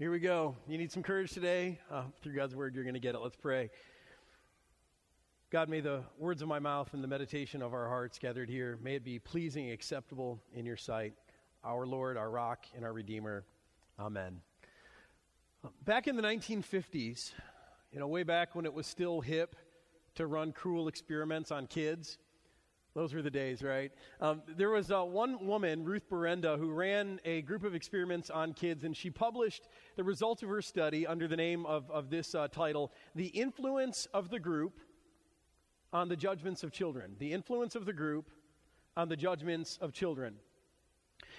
Here we go. You need some courage today? Uh, through God's word, you're going to get it. Let's pray. God, may the words of my mouth and the meditation of our hearts gathered here, may it be pleasing acceptable in your sight. Our Lord, our rock, and our Redeemer. Amen. Back in the 1950s, you know, way back when it was still hip to run cruel experiments on kids, those were the days, right? Um, there was uh, one woman, Ruth Berenda, who ran a group of experiments on kids, and she published the results of her study under the name of, of this uh, title The Influence of the Group on the Judgments of Children. The Influence of the Group on the Judgments of Children.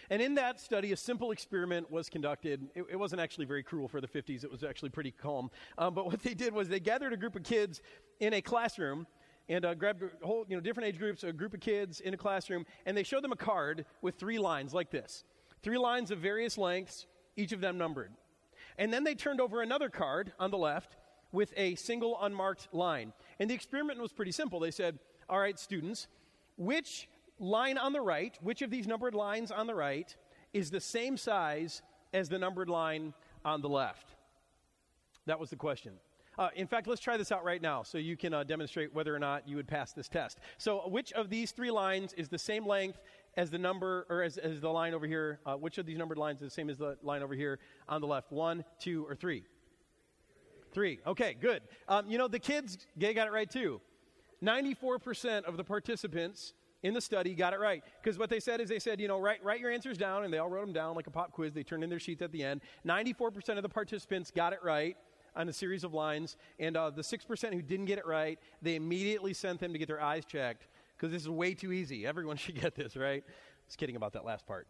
And in that study, a simple experiment was conducted. It, it wasn't actually very cruel for the 50s, it was actually pretty calm. Um, but what they did was they gathered a group of kids in a classroom and uh, grabbed a whole, you know, different age groups, a group of kids in a classroom, and they showed them a card with three lines like this three lines of various lengths, each of them numbered. And then they turned over another card on the left with a single unmarked line. And the experiment was pretty simple. They said, All right, students, which line on the right, which of these numbered lines on the right, is the same size as the numbered line on the left? That was the question. Uh, in fact, let's try this out right now so you can uh, demonstrate whether or not you would pass this test. So, which of these three lines is the same length as the number, or as, as the line over here? Uh, which of these numbered lines is the same as the line over here on the left? One, two, or three? Three. Okay, good. Um, you know, the kids, they got it right too. 94% of the participants in the study got it right. Because what they said is they said, you know, write, write your answers down, and they all wrote them down like a pop quiz. They turned in their sheets at the end. 94% of the participants got it right on a series of lines, and uh, the 6% who didn't get it right, they immediately sent them to get their eyes checked because this is way too easy. Everyone should get this, right? Just kidding about that last part.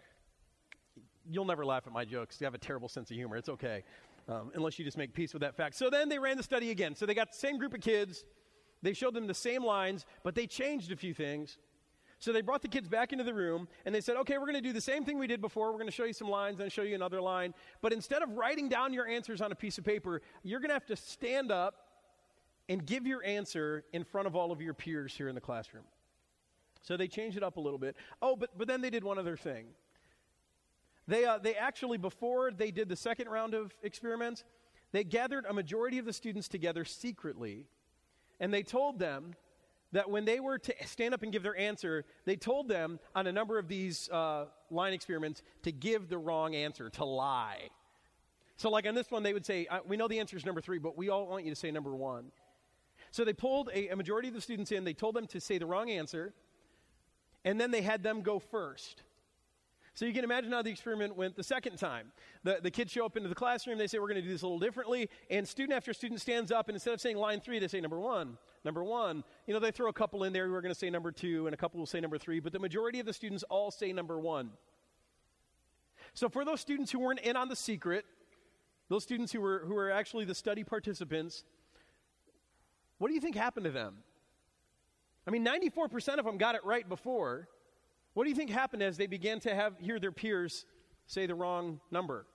You'll never laugh at my jokes. You have a terrible sense of humor. It's okay, um, unless you just make peace with that fact. So then they ran the study again. So they got the same group of kids. They showed them the same lines, but they changed a few things. So they brought the kids back into the room and they said, okay, we're going to do the same thing we did before. We're going to show you some lines and show you another line. But instead of writing down your answers on a piece of paper, you're going to have to stand up and give your answer in front of all of your peers here in the classroom. So they changed it up a little bit. Oh, but, but then they did one other thing. They, uh, they actually, before they did the second round of experiments, they gathered a majority of the students together secretly, and they told them that when they were to stand up and give their answer, they told them on a number of these uh, line experiments to give the wrong answer, to lie. So, like on this one, they would say, We know the answer is number three, but we all want you to say number one. So, they pulled a, a majority of the students in, they told them to say the wrong answer, and then they had them go first. So you can imagine how the experiment went the second time. The, the kids show up into the classroom, they say, We're going to do this a little differently. And student after student stands up, and instead of saying line three, they say number one, number one. You know, they throw a couple in there who are going to say number two, and a couple will say number three, but the majority of the students all say number one. So for those students who weren't in on the secret, those students who were, who were actually the study participants, what do you think happened to them? I mean, 94% of them got it right before. What do you think happened as they began to have hear their peers say the wrong number?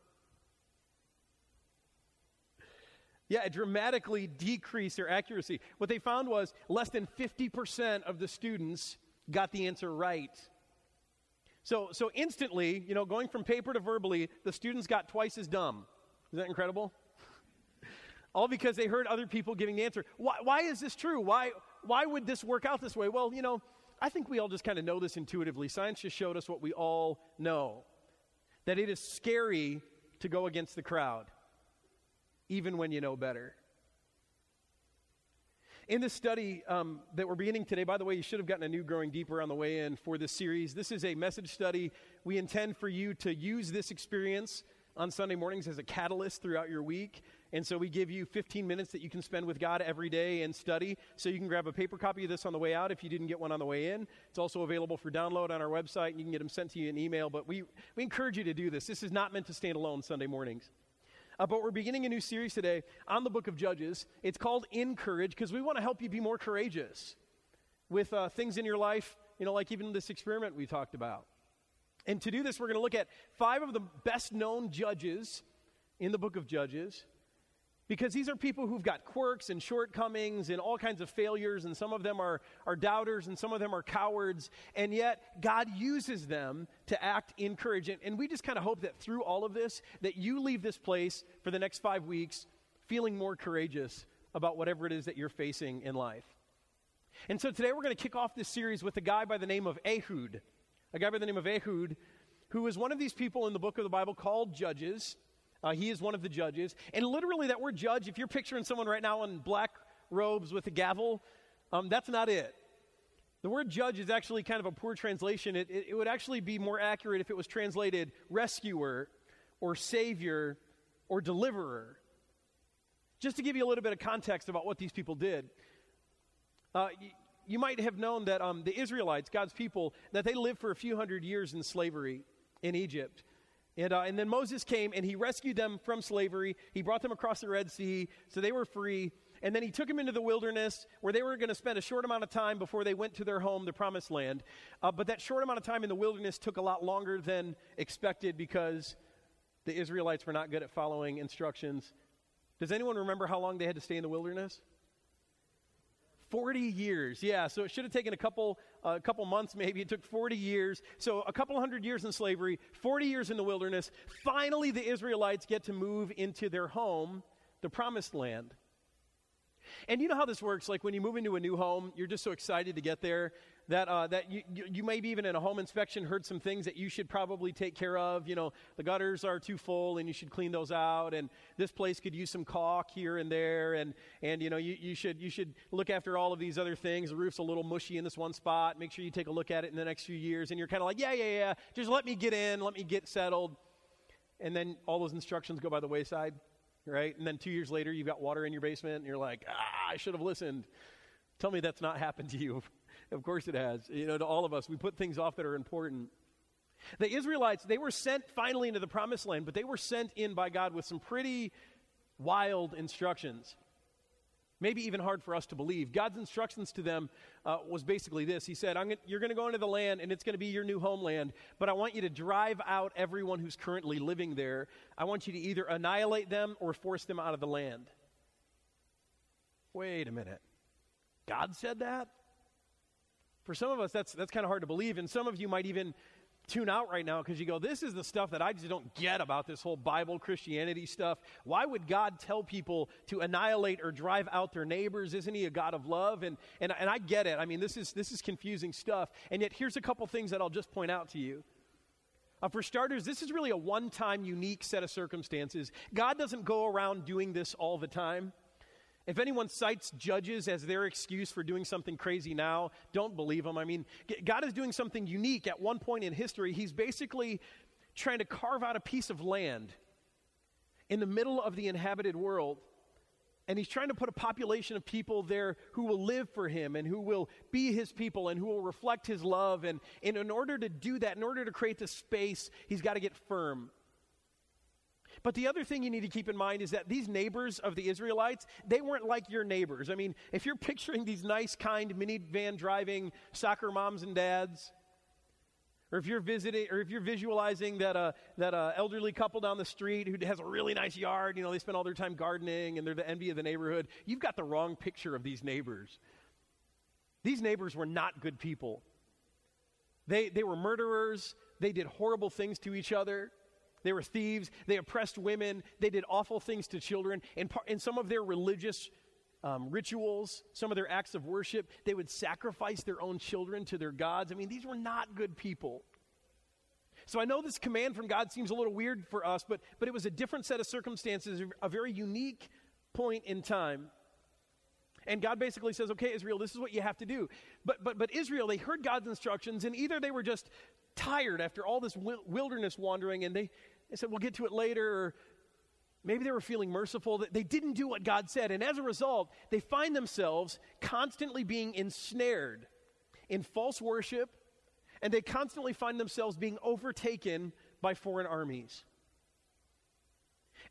Yeah, dramatically decreased their accuracy. What they found was less than 50% of the students got the answer right. So, so instantly, you know, going from paper to verbally, the students got twice as dumb. Is that incredible? All because they heard other people giving the answer. Why, why is this true? Why, why would this work out this way? Well, you know, I think we all just kind of know this intuitively. Science just showed us what we all know that it is scary to go against the crowd, even when you know better. In this study um, that we're beginning today, by the way, you should have gotten a new Growing Deeper on the way in for this series. This is a message study. We intend for you to use this experience on Sunday mornings as a catalyst throughout your week. And so we give you 15 minutes that you can spend with God every day and study. So you can grab a paper copy of this on the way out if you didn't get one on the way in. It's also available for download on our website, and you can get them sent to you in email. But we, we encourage you to do this. This is not meant to stand alone Sunday mornings. Uh, but we're beginning a new series today on the book of Judges. It's called Encourage because we want to help you be more courageous with uh, things in your life, you know, like even this experiment we talked about. And to do this, we're going to look at five of the best known judges in the book of Judges. Because these are people who've got quirks and shortcomings and all kinds of failures, and some of them are, are doubters and some of them are cowards, and yet God uses them to act in courage. And, and we just kind of hope that through all of this, that you leave this place for the next five weeks feeling more courageous about whatever it is that you're facing in life. And so today we're going to kick off this series with a guy by the name of Ehud. A guy by the name of Ehud, who is one of these people in the book of the Bible called Judges. Uh, he is one of the judges. And literally, that word judge, if you're picturing someone right now in black robes with a gavel, um, that's not it. The word judge is actually kind of a poor translation. It, it, it would actually be more accurate if it was translated rescuer or savior or deliverer. Just to give you a little bit of context about what these people did. Uh, you, you, might have known that um, the Israelites, God's people, that they lived for a few hundred years in slavery in Egypt. And, uh, and then Moses came and he rescued them from slavery. He brought them across the Red Sea so they were free. And then he took them into the wilderness where they were going to spend a short amount of time before they went to their home, the promised land. Uh, but that short amount of time in the wilderness took a lot longer than expected because the Israelites were not good at following instructions. Does anyone remember how long they had to stay in the wilderness? 40 years. Yeah, so it should have taken a couple a couple months maybe. It took 40 years. So a couple hundred years in slavery, 40 years in the wilderness. Finally the Israelites get to move into their home, the promised land. And you know how this works like when you move into a new home, you're just so excited to get there that, uh, that you, you, maybe even in a home inspection heard some things that you should probably take care of. You know, the gutters are too full and you should clean those out. And this place could use some caulk here and there. And, and you know, you, you, should, you should look after all of these other things. The roof's a little mushy in this one spot. Make sure you take a look at it in the next few years. And you're kind of like, yeah, yeah, yeah. Just let me get in. Let me get settled. And then all those instructions go by the wayside, right? And then two years later, you've got water in your basement and you're like, ah, I should have listened. Tell me that's not happened to you. Of course it has. You know, to all of us, we put things off that are important. The Israelites, they were sent finally into the promised land, but they were sent in by God with some pretty wild instructions. Maybe even hard for us to believe. God's instructions to them uh, was basically this He said, gonna, You're going to go into the land, and it's going to be your new homeland, but I want you to drive out everyone who's currently living there. I want you to either annihilate them or force them out of the land. Wait a minute. God said that? For some of us, that's, that's kind of hard to believe. And some of you might even tune out right now because you go, This is the stuff that I just don't get about this whole Bible Christianity stuff. Why would God tell people to annihilate or drive out their neighbors? Isn't He a God of love? And, and, and I get it. I mean, this is, this is confusing stuff. And yet, here's a couple things that I'll just point out to you. Uh, for starters, this is really a one time unique set of circumstances. God doesn't go around doing this all the time. If anyone cites judges as their excuse for doing something crazy now, don't believe them. I mean, God is doing something unique at one point in history. He's basically trying to carve out a piece of land in the middle of the inhabited world. And he's trying to put a population of people there who will live for him and who will be his people and who will reflect his love. And, and in order to do that, in order to create this space, he's got to get firm. But the other thing you need to keep in mind is that these neighbors of the Israelites, they weren't like your neighbors. I mean, if you're picturing these nice, kind, minivan driving soccer moms and dads, or if you're visiting, or if you're visualizing that uh, that uh, elderly couple down the street who has a really nice yard, you know, they spend all their time gardening and they're the envy of the neighborhood. You've got the wrong picture of these neighbors. These neighbors were not good people. They they were murderers. They did horrible things to each other. They were thieves. They oppressed women. They did awful things to children. And in some of their religious um, rituals, some of their acts of worship, they would sacrifice their own children to their gods. I mean, these were not good people. So I know this command from God seems a little weird for us, but, but it was a different set of circumstances, a very unique point in time. And God basically says, okay, Israel, this is what you have to do. But, but, but Israel, they heard God's instructions, and either they were just tired after all this wilderness wandering, and they, they said, We'll get to it later. Or maybe they were feeling merciful that they didn't do what God said. And as a result, they find themselves constantly being ensnared in false worship, and they constantly find themselves being overtaken by foreign armies.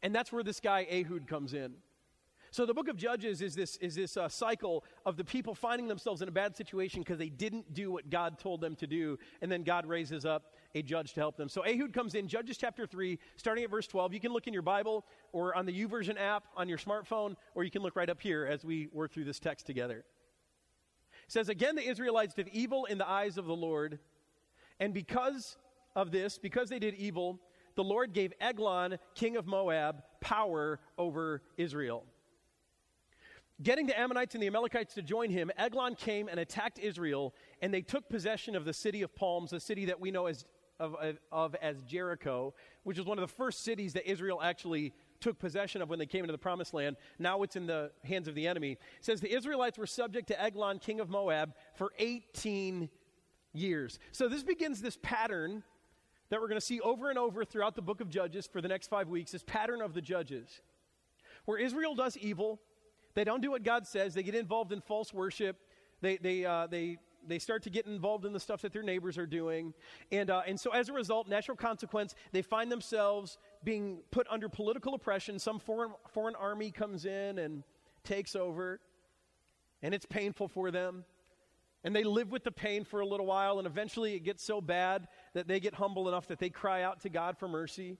And that's where this guy Ehud comes in. So the book of Judges is this, is this uh, cycle of the people finding themselves in a bad situation because they didn't do what God told them to do, and then God raises up a judge to help them. So Ehud comes in, Judges chapter 3, starting at verse 12. You can look in your Bible or on the YouVersion app on your smartphone, or you can look right up here as we work through this text together. It says, Again, the Israelites did evil in the eyes of the Lord, and because of this, because they did evil, the Lord gave Eglon, king of Moab, power over Israel. Getting the Ammonites and the Amalekites to join him, Eglon came and attacked Israel, and they took possession of the city of Palms, a city that we know as, of, of, as Jericho, which was one of the first cities that Israel actually took possession of when they came into the promised land. Now it's in the hands of the enemy. It says the Israelites were subject to Eglon, king of Moab, for 18 years. So this begins this pattern that we're going to see over and over throughout the book of Judges for the next five weeks this pattern of the judges. Where Israel does evil, they don't do what God says, they get involved in false worship, they, they, uh, they, they start to get involved in the stuff that their neighbors are doing. And, uh, and so, as a result, natural consequence, they find themselves being put under political oppression. Some foreign, foreign army comes in and takes over, and it's painful for them. And they live with the pain for a little while, and eventually it gets so bad that they get humble enough that they cry out to God for mercy.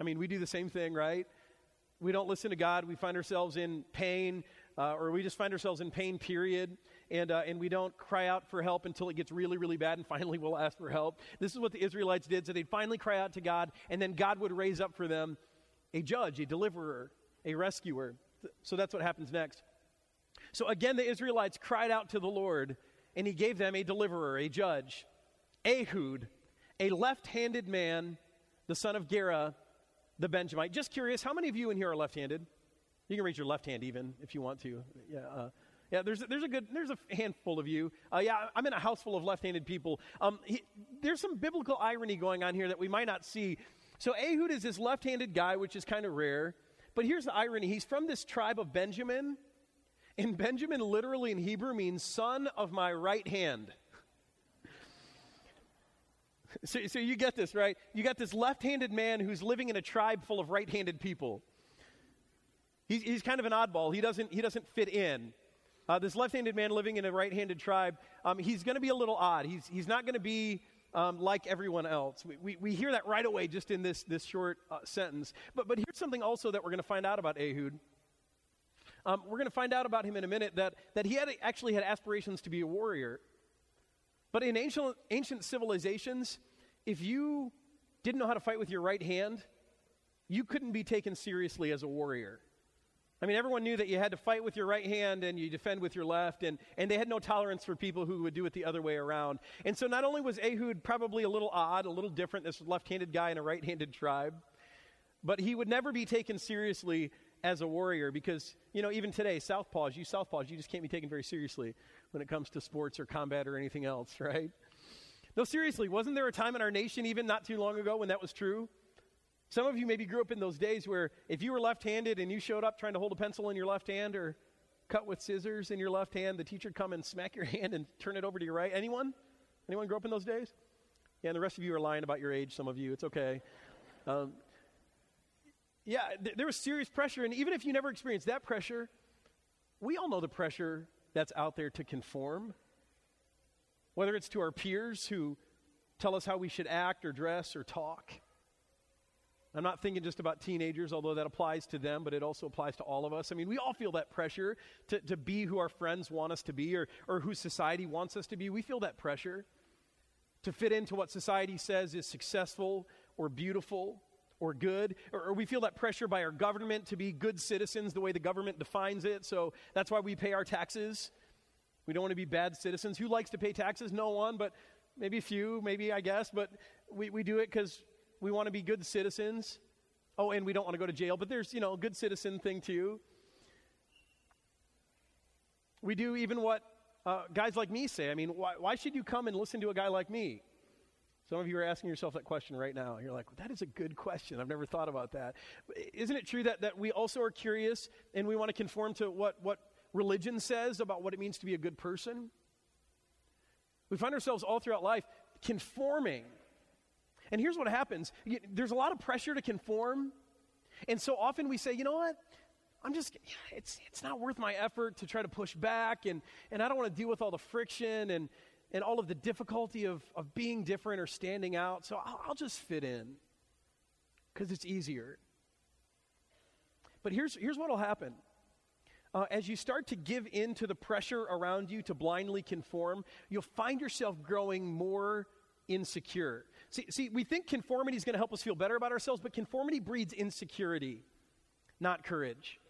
I mean, we do the same thing, right? We don't listen to God. We find ourselves in pain, uh, or we just find ourselves in pain, period. And, uh, and we don't cry out for help until it gets really, really bad, and finally we'll ask for help. This is what the Israelites did. So they'd finally cry out to God, and then God would raise up for them a judge, a deliverer, a rescuer. So that's what happens next. So again, the Israelites cried out to the Lord and he gave them a deliverer, a judge, Ehud, a left handed man, the son of Gera, the Benjamite. Just curious, how many of you in here are left handed? You can raise your left hand even if you want to. Yeah. Uh, yeah, there's, there's a good, there's a handful of you. Uh, yeah, I'm in a house full of left-handed people. Um, he, there's some biblical irony going on here that we might not see. So Ehud is this left-handed guy, which is kind of rare. But here's the irony: he's from this tribe of Benjamin, and Benjamin literally in Hebrew means son of my right hand. So, so you get this, right? You got this left handed man who's living in a tribe full of right handed people. He's, he's kind of an oddball. He doesn't, he doesn't fit in. Uh, this left handed man living in a right handed tribe, um, he's going to be a little odd. He's, he's not going to be um, like everyone else. We, we, we, hear that right away just in this, this short uh, sentence. But, but here's something also that we're going to find out about Ehud. Um, we're going to find out about him in a minute that, that he had actually had aspirations to be a warrior. But in ancient, ancient civilizations, if you didn't know how to fight with your right hand, you couldn't be taken seriously as a warrior. I mean, everyone knew that you had to fight with your right hand and you defend with your left, and, and they had no tolerance for people who would do it the other way around. And so not only was Ehud probably a little odd, a little different, this left handed guy in a right handed tribe, but he would never be taken seriously as a warrior because, you know, even today, Southpaws, you Southpaws, you just can't be taken very seriously when it comes to sports or combat or anything else, right? No, seriously, wasn't there a time in our nation, even not too long ago, when that was true? Some of you maybe grew up in those days where if you were left handed and you showed up trying to hold a pencil in your left hand or cut with scissors in your left hand, the teacher come and smack your hand and turn it over to your right. Anyone? Anyone grow up in those days? Yeah, and the rest of you are lying about your age, some of you. It's okay. Um, yeah, th- there was serious pressure. And even if you never experienced that pressure, we all know the pressure that's out there to conform. Whether it's to our peers who tell us how we should act or dress or talk. I'm not thinking just about teenagers, although that applies to them, but it also applies to all of us. I mean, we all feel that pressure to, to be who our friends want us to be or, or who society wants us to be. We feel that pressure to fit into what society says is successful or beautiful or good, or, or, we feel that pressure by our government to be good citizens the way the government defines it. So that's why we pay our taxes. We don't want to be bad citizens. Who likes to pay taxes? No one, but maybe a few, maybe I guess, but we, we do it because we want to be good citizens. Oh, and we don't want to go to jail, but there's, you know, a good citizen thing too. We do even what uh, guys like me say. I mean, why, why should you come and listen to a guy like me? Some of you are asking yourself that question right now. You're like, that is a good question. I've never thought about that. Isn't it true that, that we also are curious and we want to conform to what, what religion says about what it means to be a good person? We find ourselves all throughout life conforming. And here's what happens there's a lot of pressure to conform. And so often we say, you know what? I'm just, it's, it's not worth my effort to try to push back, and, and I don't want to deal with all the friction and, and all of the difficulty of, of being different or standing out, so I'll, I'll just fit in because it's easier. But here's, here's what will happen. Uh, as you start to give in to the pressure around you to blindly conform, you'll find yourself growing more insecure. See, see we think conformity is going to help us feel better about ourselves, but conformity breeds insecurity, not courage.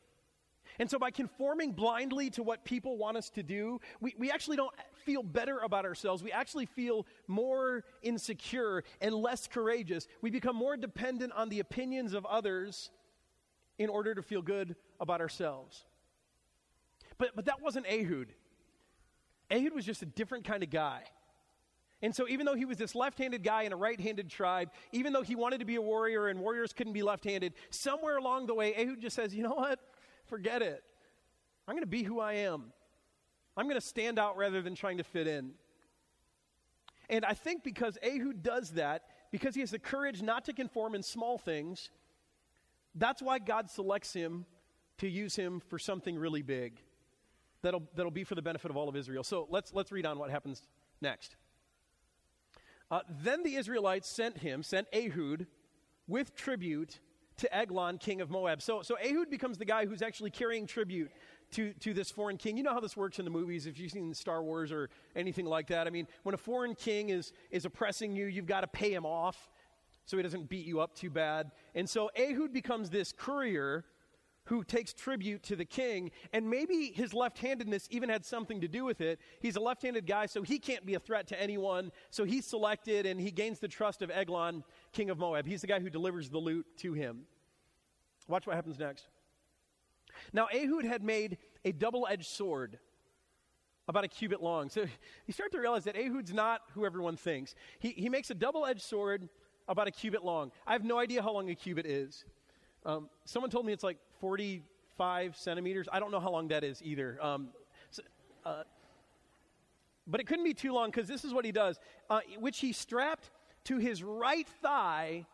And so, by conforming blindly to what people want us to do, we, we actually don't feel better about ourselves. We actually feel more insecure and less courageous. We become more dependent on the opinions of others in order to feel good about ourselves. But, but that wasn't Ehud. Ehud was just a different kind of guy. And so, even though he was this left handed guy in a right handed tribe, even though he wanted to be a warrior and warriors couldn't be left handed, somewhere along the way, Ehud just says, You know what? Forget it. I'm going to be who I am. I'm going to stand out rather than trying to fit in. And I think because Ehud does that, because he has the courage not to conform in small things, that's why God selects him to use him for something really big that'll, that'll be for the benefit of all of Israel. So let's, let's read on what happens next. Uh, then the Israelites sent him, sent Ehud, with tribute to Eglon, king of Moab. So, so Ehud becomes the guy who's actually carrying tribute to, to this foreign king. You know how this works in the movies, if you've seen Star Wars or anything like that. I mean, when a foreign king is, is oppressing you, you've got to pay him off so he doesn't beat you up too bad. And so Ehud becomes this courier who takes tribute to the king, and maybe his left handedness even had something to do with it. He's a left handed guy, so he can't be a threat to anyone. So he's selected, and he gains the trust of Eglon, king of Moab. He's the guy who delivers the loot to him. Watch what happens next. Now, Ehud had made a double edged sword about a cubit long. So you start to realize that Ehud's not who everyone thinks. He, he makes a double edged sword about a cubit long. I have no idea how long a cubit is. Um, someone told me it's like 45 centimeters. I don't know how long that is either. Um, so, uh, but it couldn't be too long because this is what he does, uh, which he strapped to his right thigh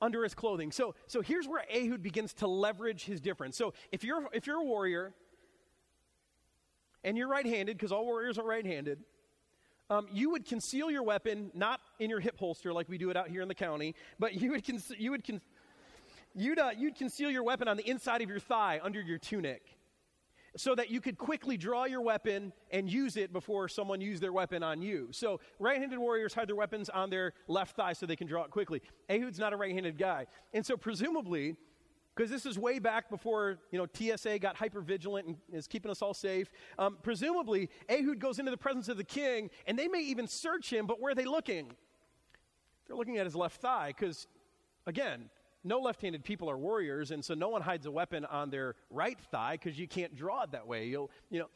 under his clothing. So, so here's where Ehud begins to leverage his difference. So if you're, if you're a warrior and you're right handed, because all warriors are right handed, um, you would conceal your weapon not in your hip holster like we do it out here in the county, but you would, con- you would con- you'd, uh, you'd conceal your weapon on the inside of your thigh under your tunic so that you could quickly draw your weapon and use it before someone used their weapon on you. So, right handed warriors hide their weapons on their left thigh so they can draw it quickly. Ehud's not a right handed guy. And so, presumably, because this is way back before you know TSA got hyper vigilant and is keeping us all safe. Um, presumably, Ehud goes into the presence of the king, and they may even search him. But where are they looking? They're looking at his left thigh, because again, no left-handed people are warriors, and so no one hides a weapon on their right thigh because you can't draw it that way. You'll, you know.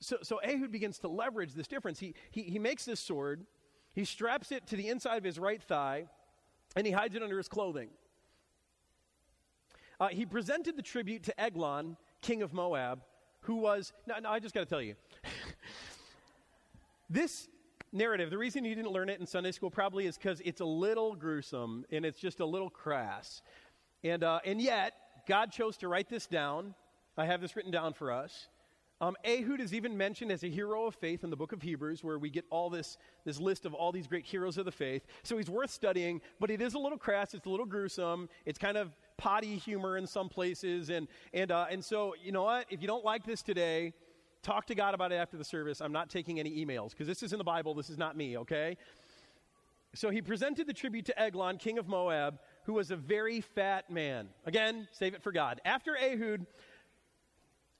So, so Ehud begins to leverage this difference. He, he, he makes this sword, he straps it to the inside of his right thigh, and he hides it under his clothing. Uh, he presented the tribute to Eglon, king of Moab, who was. Now, now I just got to tell you. this narrative, the reason you didn't learn it in Sunday school probably is because it's a little gruesome and it's just a little crass. And, uh, and yet, God chose to write this down. I have this written down for us. Um, Ehud is even mentioned as a hero of faith in the book of Hebrews, where we get all this, this list of all these great heroes of the faith. So he's worth studying, but it is a little crass. It's a little gruesome. It's kind of potty humor in some places. And, and, uh, and so, you know what? If you don't like this today, Talk to God about it after the service. I'm not taking any emails because this is in the Bible. This is not me, okay? So he presented the tribute to Eglon, king of Moab, who was a very fat man. Again, save it for God. After Ehud,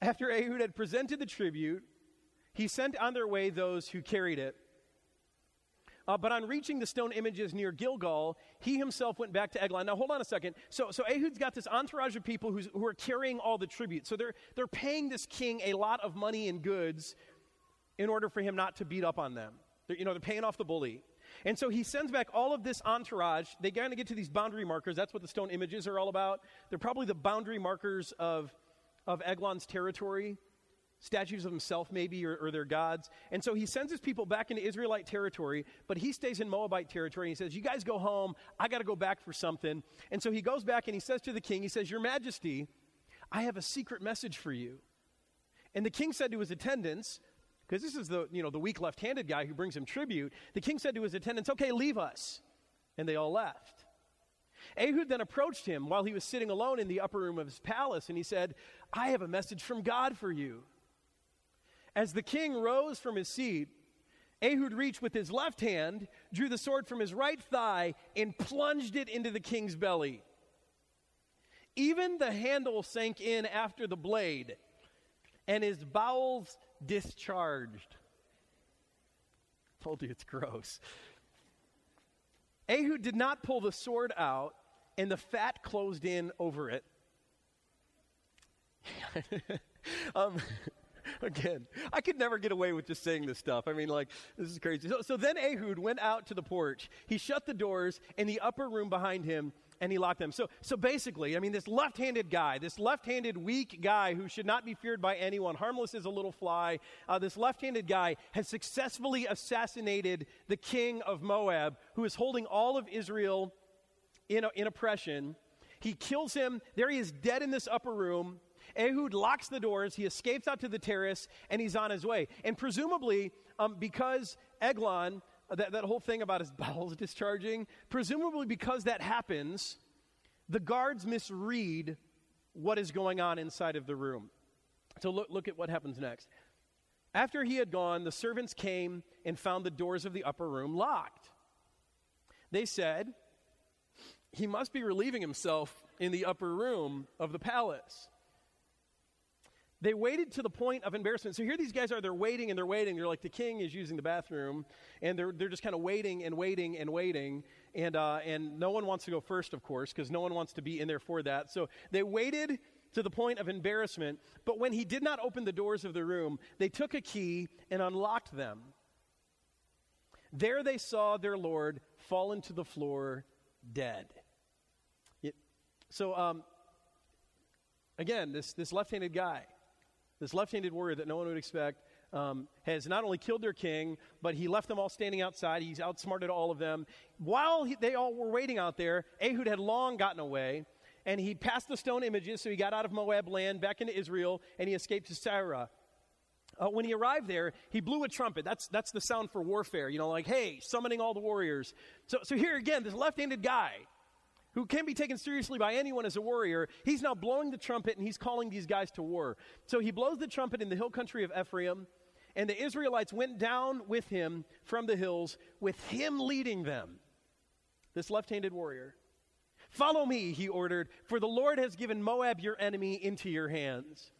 after Ehud had presented the tribute, he sent on their way those who carried it uh, but on reaching the stone images near Gilgal, he himself went back to Eglon. Now, hold on a second. So, so Ehud's got this entourage of people who are carrying all the tribute. So they're, they're paying this king a lot of money and goods in order for him not to beat up on them. They're, you know, they're paying off the bully. And so he sends back all of this entourage. They kind of get to these boundary markers. That's what the stone images are all about. They're probably the boundary markers of, of Eglon's territory statues of himself, maybe, or, or, their gods. And so he sends his people back into Israelite territory, but he stays in Moabite territory. And he says, You guys go home. I got to go back for something. And so he goes back and he says to the king, He says, Your Majesty, I have a secret message for you. And the king said to his attendants, because this is the, you know, the weak left handed guy who brings him tribute, the king said to his attendants, Okay, leave us. And they all left. Ehud then approached him while he was sitting alone in the upper room of his palace, and he said, I have a message from God for you. As the king rose from his seat, Ehud reached with his left hand, drew the sword from his right thigh, and plunged it into the king's belly. Even the handle sank in after the blade, and his bowels discharged. Told you it's gross. Ehud did not pull the sword out, and the fat closed in over it. um, again, I could never get away with just saying this stuff. I mean, like, this is crazy. So, so then Ehud went out to the porch. He shut the doors in the upper room behind him and he locked them. So, so basically, I mean, this left handed guy, this left handed weak guy who should not be feared by anyone, harmless as a little fly, uh, this left handed guy has successfully assassinated the king of Moab, who is holding all of Israel in, in oppression. He kills him. There he is dead in this upper room. Ehud locks the doors. He escapes out to the terrace and he's on his way. And presumably, um, because Eglon, that, that whole thing about his bowels discharging, presumably because that happens, the guards misread what is going on inside of the room. So look, look at what happens next. After he had gone, the servants came and found the doors of the upper room locked. They said, He must be relieving himself in the upper room of the palace. They waited to the point of embarrassment. So here these guys are, they're waiting and they're waiting. They're like, the king is using the bathroom, and they're, they're just kind of waiting and waiting and waiting. And, uh, and no one wants to go first, of course, because no one wants to be in there for that. So they waited to the point of embarrassment. But when he did not open the doors of the room, they took a key and unlocked them. There they saw their Lord fallen to the floor dead. So, um, again, this, this left handed guy this left handed warrior that no one would expect, um, has not only killed their king, but he left them all standing outside. He's outsmarted all of them. While he, they all were waiting out there, Ehud had long gotten away, and he passed the stone images, so he got out of Moab land back into Israel, and he escaped to Seirah. Uh, when he arrived there, he blew a trumpet. That's, that's the sound for warfare, you know, like, hey, summoning all the warriors. So, so here again, this left handed guy who can't be taken seriously by anyone as a warrior, he's now blowing the trumpet and he's calling these guys to war. So he blows the trumpet in the hill country of Ephraim, and the Israelites went down with him from the hills, with him leading them. This left handed warrior. Follow me, he ordered, for the Lord has given Moab, your enemy, into your hands.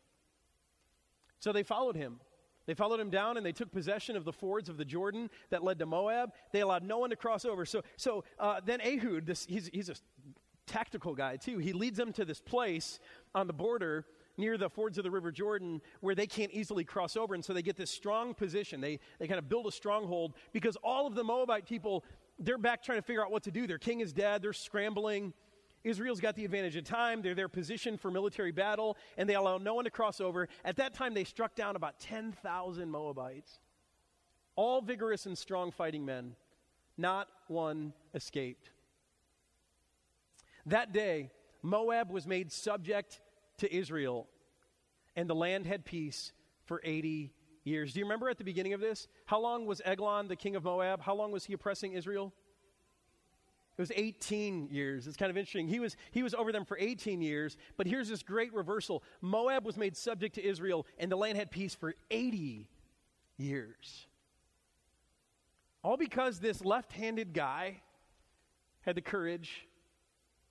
So they followed him. They followed him down and they took possession of the fords of the Jordan that led to Moab. They allowed no one to cross over. So, so uh, then Ehud, this, he's, he's a tactical guy too. He leads them to this place on the border near the fords of the river Jordan where they can't easily cross over. And so they get this strong position. They, they kind of build a stronghold because all of the Moabite people, they're back trying to figure out what to do. Their king is dead, they're scrambling. Israel's got the advantage of time. They're their position for military battle, and they allow no one to cross over. At that time, they struck down about 10,000 Moabites, all vigorous and strong fighting men. Not one escaped. That day, Moab was made subject to Israel, and the land had peace for 80 years. Do you remember at the beginning of this? How long was Eglon, the king of Moab, how long was he oppressing Israel? It was 18 years. It's kind of interesting. He was, he was over them for 18 years, but here's this great reversal. Moab was made subject to Israel, and the land had peace for 80 years. All because this left handed guy had the courage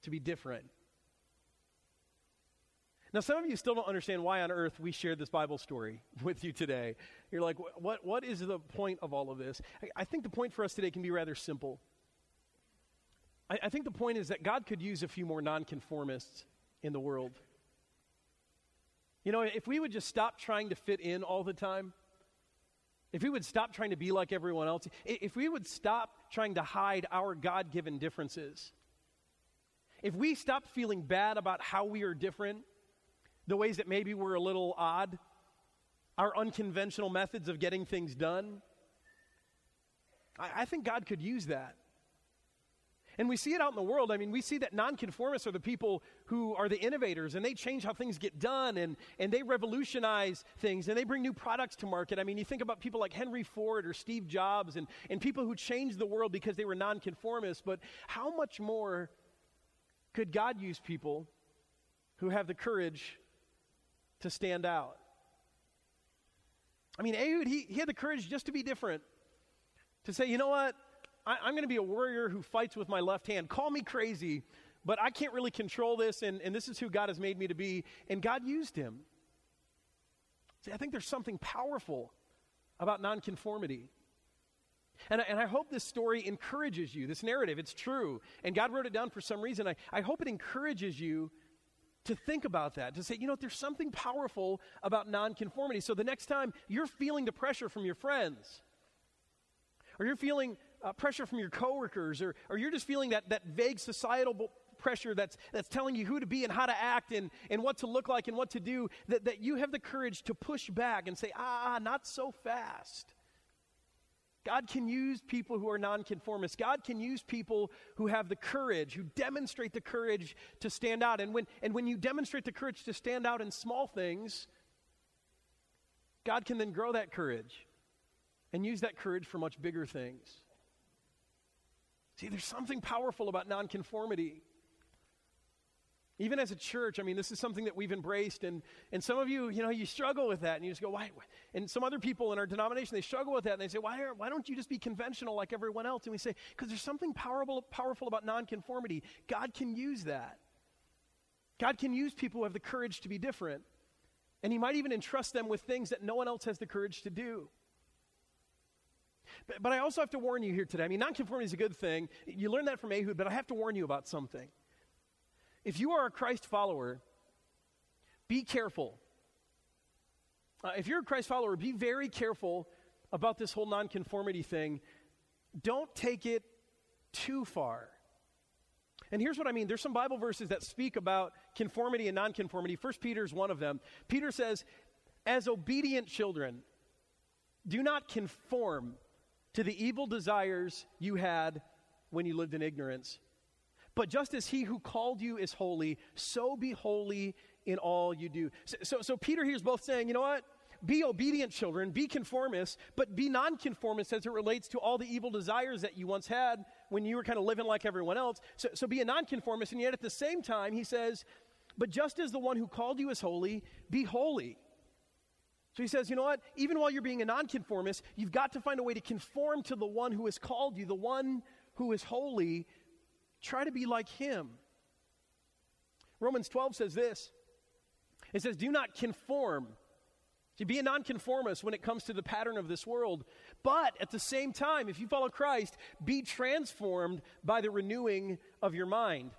to be different. Now, some of you still don't understand why on earth we shared this Bible story with you today. You're like, what, what is the point of all of this? I, I think the point for us today can be rather simple. I, I think the point is that God could use a few more nonconformists in the world. You know, if we would just stop trying to fit in all the time, if we would stop trying to be like everyone else, if we would stop trying to hide our God given differences, if we stop feeling bad about how we are different, the ways that maybe we're a little odd, our unconventional methods of getting things done, I, I think God could use that. And we see it out in the world. I mean, we see that nonconformists are the people who are the innovators and they change how things get done and, and they revolutionize things and they bring new products to market. I mean, you think about people like Henry Ford or Steve Jobs and, and people who changed the world because they were nonconformists. But how much more could God use people who have the courage to stand out? I mean, Ehud, he, he had the courage just to be different, to say, you know what? I, am going to be a warrior who fights with my left hand. Call me crazy, but I can't really control this, and, and this is who God has made me to be. And God used him. See, I think there's something powerful about nonconformity. And I, and I hope this story encourages you, this narrative. It's true. And God wrote it down for some reason. I, I hope it encourages you to think about that, to say, you know, there's something powerful about nonconformity. So the next time you're feeling the pressure from your friends, or you're feeling uh, pressure from your coworkers, or, or you're just feeling that, that vague societal pressure that's, that's telling you who to be and how to act and, and what to look like and what to do, that, that you have the courage to push back and say, ah, not so fast. God can use people who are nonconformists. God can use people who have the courage, who demonstrate the courage to stand out. And when, and when you demonstrate the courage to stand out in small things, God can then grow that courage and use that courage for much bigger things. See, there's something powerful about nonconformity. Even as a church, I mean, this is something that we've embraced, and, and some of you, you know, you struggle with that, and you just go, why? And some other people in our denomination, they struggle with that, and they say, why, are, why don't you just be conventional like everyone else? And we say, because there's something powerful, powerful about nonconformity. God can use that. God can use people who have the courage to be different, and He might even entrust them with things that no one else has the courage to do. But, but I also have to warn you here today. I mean, nonconformity is a good thing. You learn that from Ehud, but I have to warn you about something. If you are a Christ follower, be careful. Uh, if you're a Christ follower, be very careful about this whole nonconformity thing. Don't take it too far. And here's what I mean there's some Bible verses that speak about conformity and nonconformity. First Peter is one of them. Peter says, As obedient children, do not conform to the evil desires you had when you lived in ignorance. But just as he who called you is holy, so be holy in all you do. So, so, so Peter here is both saying, you know what? Be obedient children, be conformists, but be nonconformists as it relates to all the evil desires that you once had when you were kind of living like everyone else. So, so be a nonconformist, and yet at the same time, he says, but just as the one who called you is holy, be holy. So he says, you know what? Even while you're being a nonconformist, you've got to find a way to conform to the one who has called you, the one who is holy, Try to be like him. Romans 12 says this it says, Do not conform. To be a nonconformist when it comes to the pattern of this world. But at the same time, if you follow Christ, be transformed by the renewing of your mind.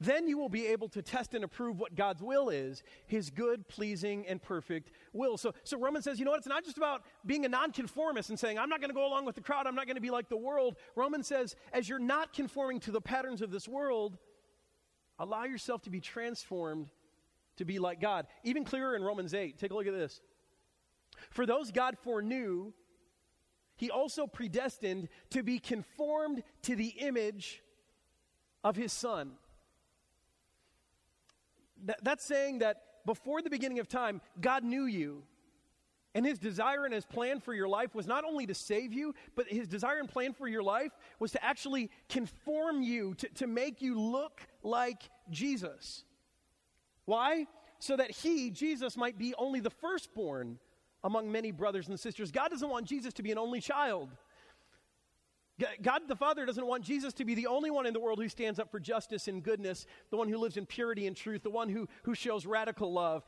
Then you will be able to test and approve what God's will is, his good, pleasing, and perfect will. So, so Romans says, you know what? It's not just about being a nonconformist and saying, I'm not going to go along with the crowd, I'm not going to be like the world. Romans says, as you're not conforming to the patterns of this world, allow yourself to be transformed to be like God. Even clearer in Romans 8. Take a look at this. For those God foreknew, he also predestined to be conformed to the image of his Son that, that's saying that before the beginning of time, God knew you. And his desire and his plan for your life was not only to save you, but his desire and plan for your life was to actually conform you, to, to make you look like Jesus. Why? So that he, Jesus, might be only the firstborn among many brothers and sisters. God doesn't want Jesus to be an only child. God the Father doesn't want Jesus to be the only one in the world who stands up for justice and goodness, the one who lives in purity and truth, the one who, who shows radical love.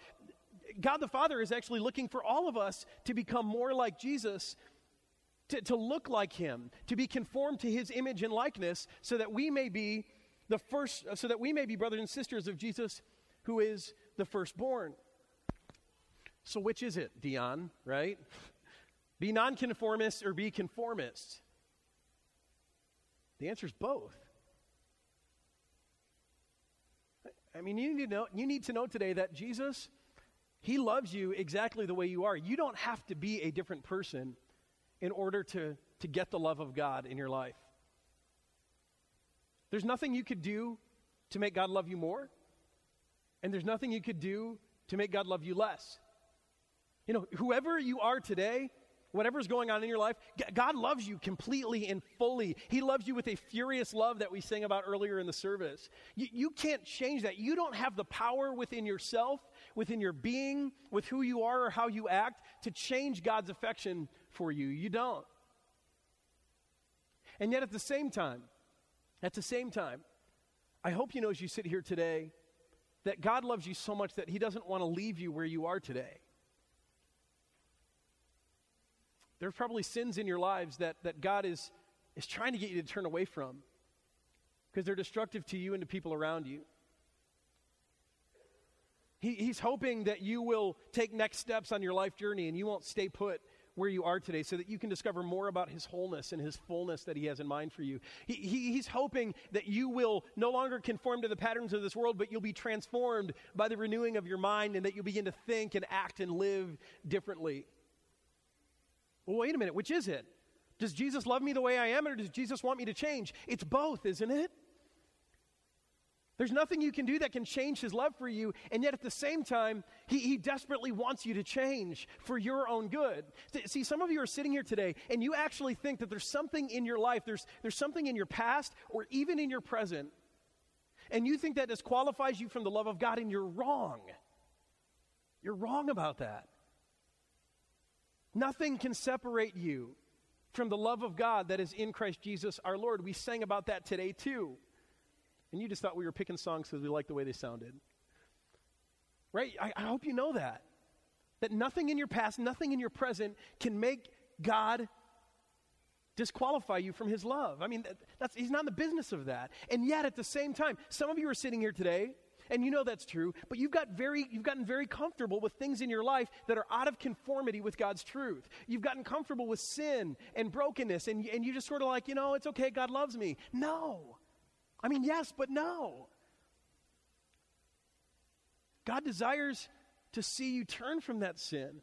God the Father is actually looking for all of us to become more like Jesus, to, to look like Him, to be conformed to His image and likeness, so that we may be the first, so that we may be brothers and sisters of Jesus, who is the firstborn. So, which is it, Dion, right? Be nonconformist or be conformist? The answer is both. I mean, you need, to know, you need to know today that Jesus, He loves you exactly the way you are. You don't have to be a different person in order to, to get the love of God in your life. There's nothing you could do to make God love you more, and there's nothing you could do to make God love you less. You know, whoever you are today, whatever's going on in your life, God loves you completely and fully. He loves you with a furious love that we sang about earlier in the service. You, you, can't change that. You don't have the power within yourself, within your being, with who you are or how you act to change God's affection for you. You don't. And yet at the same time, at the same time, I hope you know as you sit here today that God loves you so much that He doesn't want to leave you where you are today. There's probably sins in your lives that, that God is, is trying to get you to turn away from because they're destructive to you and to people around you. He, he's hoping that you will take next steps on your life journey and you won't stay put where you are today so that you can discover more about His wholeness and His fullness that He has in mind for you. He, he, he's hoping that you will no longer conform to the patterns of this world, but you'll be transformed by the renewing of your mind and that you'll begin to think and act and live differently. Well, wait a minute, which is it? Does Jesus love me the way I am, or does Jesus want me to change? It's both, isn't it? There's nothing you can do that can change his love for you, and yet at the same time, he, he desperately wants you to change for your own good. See, some of you are sitting here today, and you actually think that there's something in your life, there's, there's something in your past, or even in your present, and you think that disqualifies you from the love of God, and you're wrong. You're wrong about that. Nothing can separate you from the love of God that is in Christ Jesus our Lord. We sang about that today, too. And you just thought we were picking songs because we liked the way they sounded. Right? I, I hope you know that. That nothing in your past, nothing in your present can make God disqualify you from his love. I mean, that's, he's not in the business of that. And yet, at the same time, some of you are sitting here today, and you know that's true, but you've, got very, you've gotten very comfortable with things in your life that are out of conformity with God's truth. You've gotten comfortable with sin and brokenness, and, and you just sort of like, you know, it's okay, God loves me. No. I mean, yes, but no. God desires to see you turn from that sin.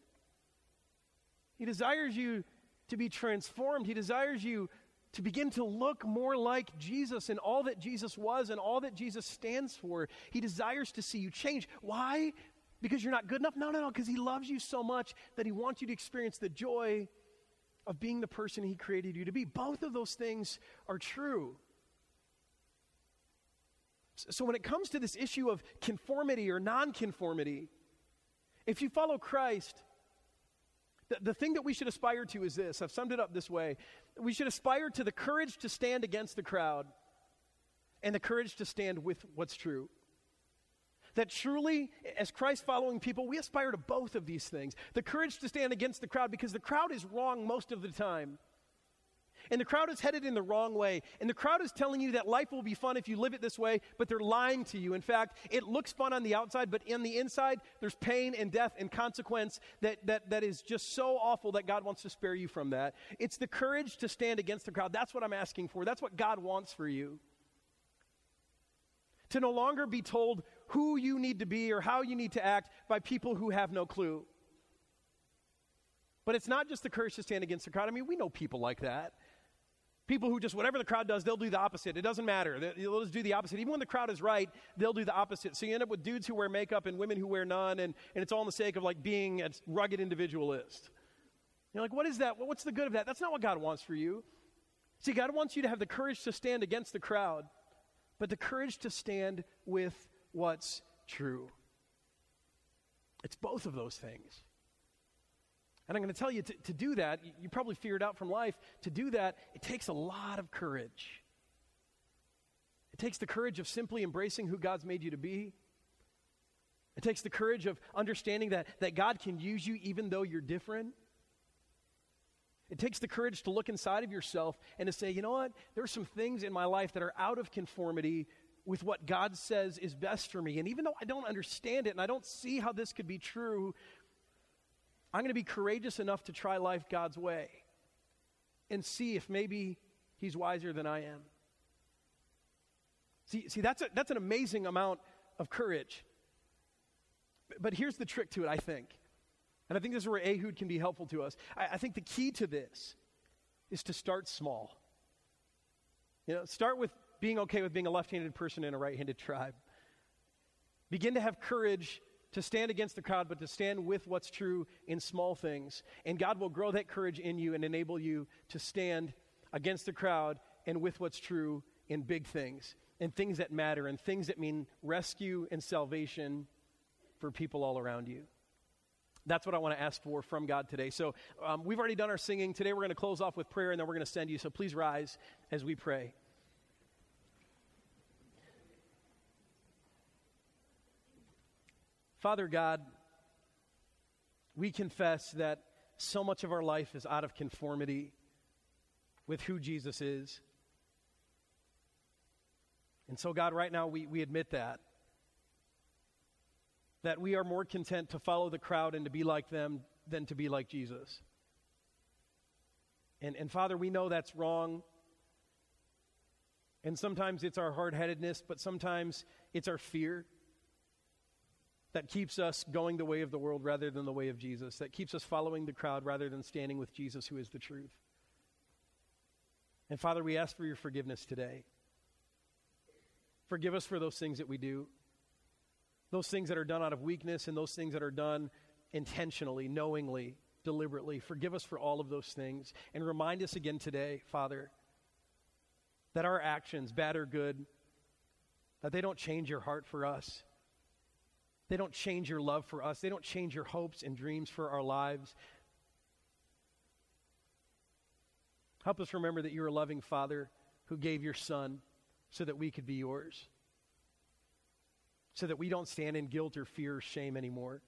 He desires you to be transformed. He desires you to begin to look more like Jesus and all that Jesus was and all that Jesus stands for. He desires to see you change. Why? Because you're not good enough? No, no, no, because He loves you so much that He wants you to experience the joy of being the person He created you to be. Both of those things are true. So, when it comes to this issue of conformity or nonconformity, if you follow Christ, the, the thing that we should aspire to is this. I've summed it up this way. We should aspire to the courage to stand against the crowd and the courage to stand with what's true. That truly, as Christ following people, we aspire to both of these things. The courage to stand against the crowd because the crowd is wrong most of the time. And the crowd is headed in the wrong way. And the crowd is telling you that life will be fun if you live it this way, but they're lying to you. In fact, it looks fun on the outside, but in the inside, there's pain and death and consequence that, that, that is just so awful that God wants to spare you from that. It's the courage to stand against the crowd. That's what I'm asking for. That's what God wants for you. To no longer be told who you need to be or how you need to act by people who have no clue. But it's not just the courage to stand against the crowd. I mean, we know people like that. People who just, whatever the crowd does, they'll do the opposite. It doesn't matter. They'll just do the opposite. Even when the crowd is right, they'll do the opposite. So you end up with dudes who wear makeup and women who wear none, and, and it's all in the sake of like being a rugged individualist. You're like, what is that? What's the good of that? That's not what God wants for you. See, God wants you to have the courage to stand against the crowd, but the courage to stand with what's true. It's both of those things. And I'm going to tell you to, to do that, you, you probably figured out from life, to do that, it takes a lot of courage. It takes the courage of simply embracing who God's made you to be. It takes the courage of understanding that, that God can use you even though you're different. It takes the courage to look inside of yourself and to say, you know what? There are some things in my life that are out of conformity with what God says is best for me. And even though I don't understand it and I don't see how this could be true, I'm going to be courageous enough to try life God's way and see if maybe He's wiser than I am. See, see that's, a, that's an amazing amount of courage. But here's the trick to it, I think. And I think this is where Ehud can be helpful to us. I, I think the key to this is to start small. You know, start with being okay with being a left handed person in a right handed tribe. Begin to have courage to stand against the crowd, but to stand with what's true in small things. And God will grow that courage in you and enable you to stand against the crowd and with what's true in big things and things that matter and things that mean rescue and salvation for people all around you. That's what I want to ask for from God today. So, um, we've already done our singing. Today, we're going to close off with prayer and then we're going to send you. So, please rise as we pray. Father God, we confess that so much of our life is out of conformity with who Jesus is. And so, God, right now we, we admit that. That we are more content to follow the crowd and to be like them than to be like Jesus. And, and Father, we know that's wrong. And sometimes it's our hard headedness, but sometimes it's our fear that keeps us going the way of the world rather than the way of Jesus, that keeps us following the crowd rather than standing with Jesus, who is the truth. And Father, we ask for your forgiveness today. Forgive us for those things that we do, those things that are done out of weakness, and those things that are done intentionally, knowingly, deliberately. Forgive us for all of those things. And remind us again today, Father, that our actions, bad or good, that they don't change your heart for us. They don't change your love for us. They don't change your hopes and dreams for our lives. Help us remember that you're a loving Father who gave your Son so that we could be yours, so that we don't stand in guilt or fear or shame anymore.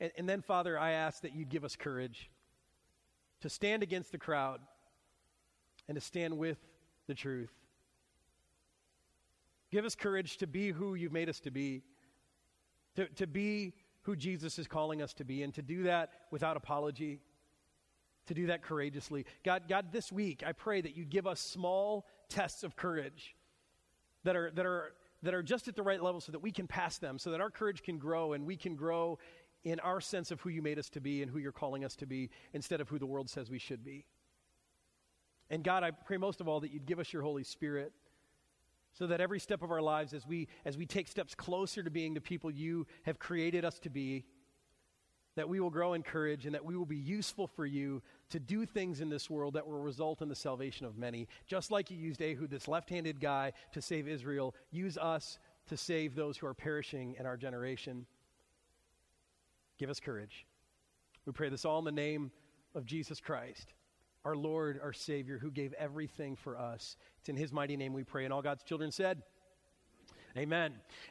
And, and then, Father, I ask that you'd give us courage to stand against the crowd and to stand with the truth. Give us courage to be who you've made us to be, to, to be who Jesus is calling us to be, and to do that without apology to do that courageously. God, God, this week, I pray that you give us small tests of courage that are, that are, that are just at the right level so that we can pass them, so that our courage can grow and we can grow in our sense of who you made us to be and who you're calling us to be instead of who the world says we should be. And God, I pray most of all that you'd give us your Holy Spirit so that every step of our lives as we as we take steps closer to being the people you have created us to be that we will grow in courage and that we will be useful for you to do things in this world that will result in the salvation of many. Just like you used Ehud, this left handed guy, to save Israel, use us to save those who are perishing in our generation. Give us courage. We pray this all in the name of Jesus Christ, our Lord, our Savior, who gave everything for us. It's in His mighty name we pray. And all God's children said, Amen.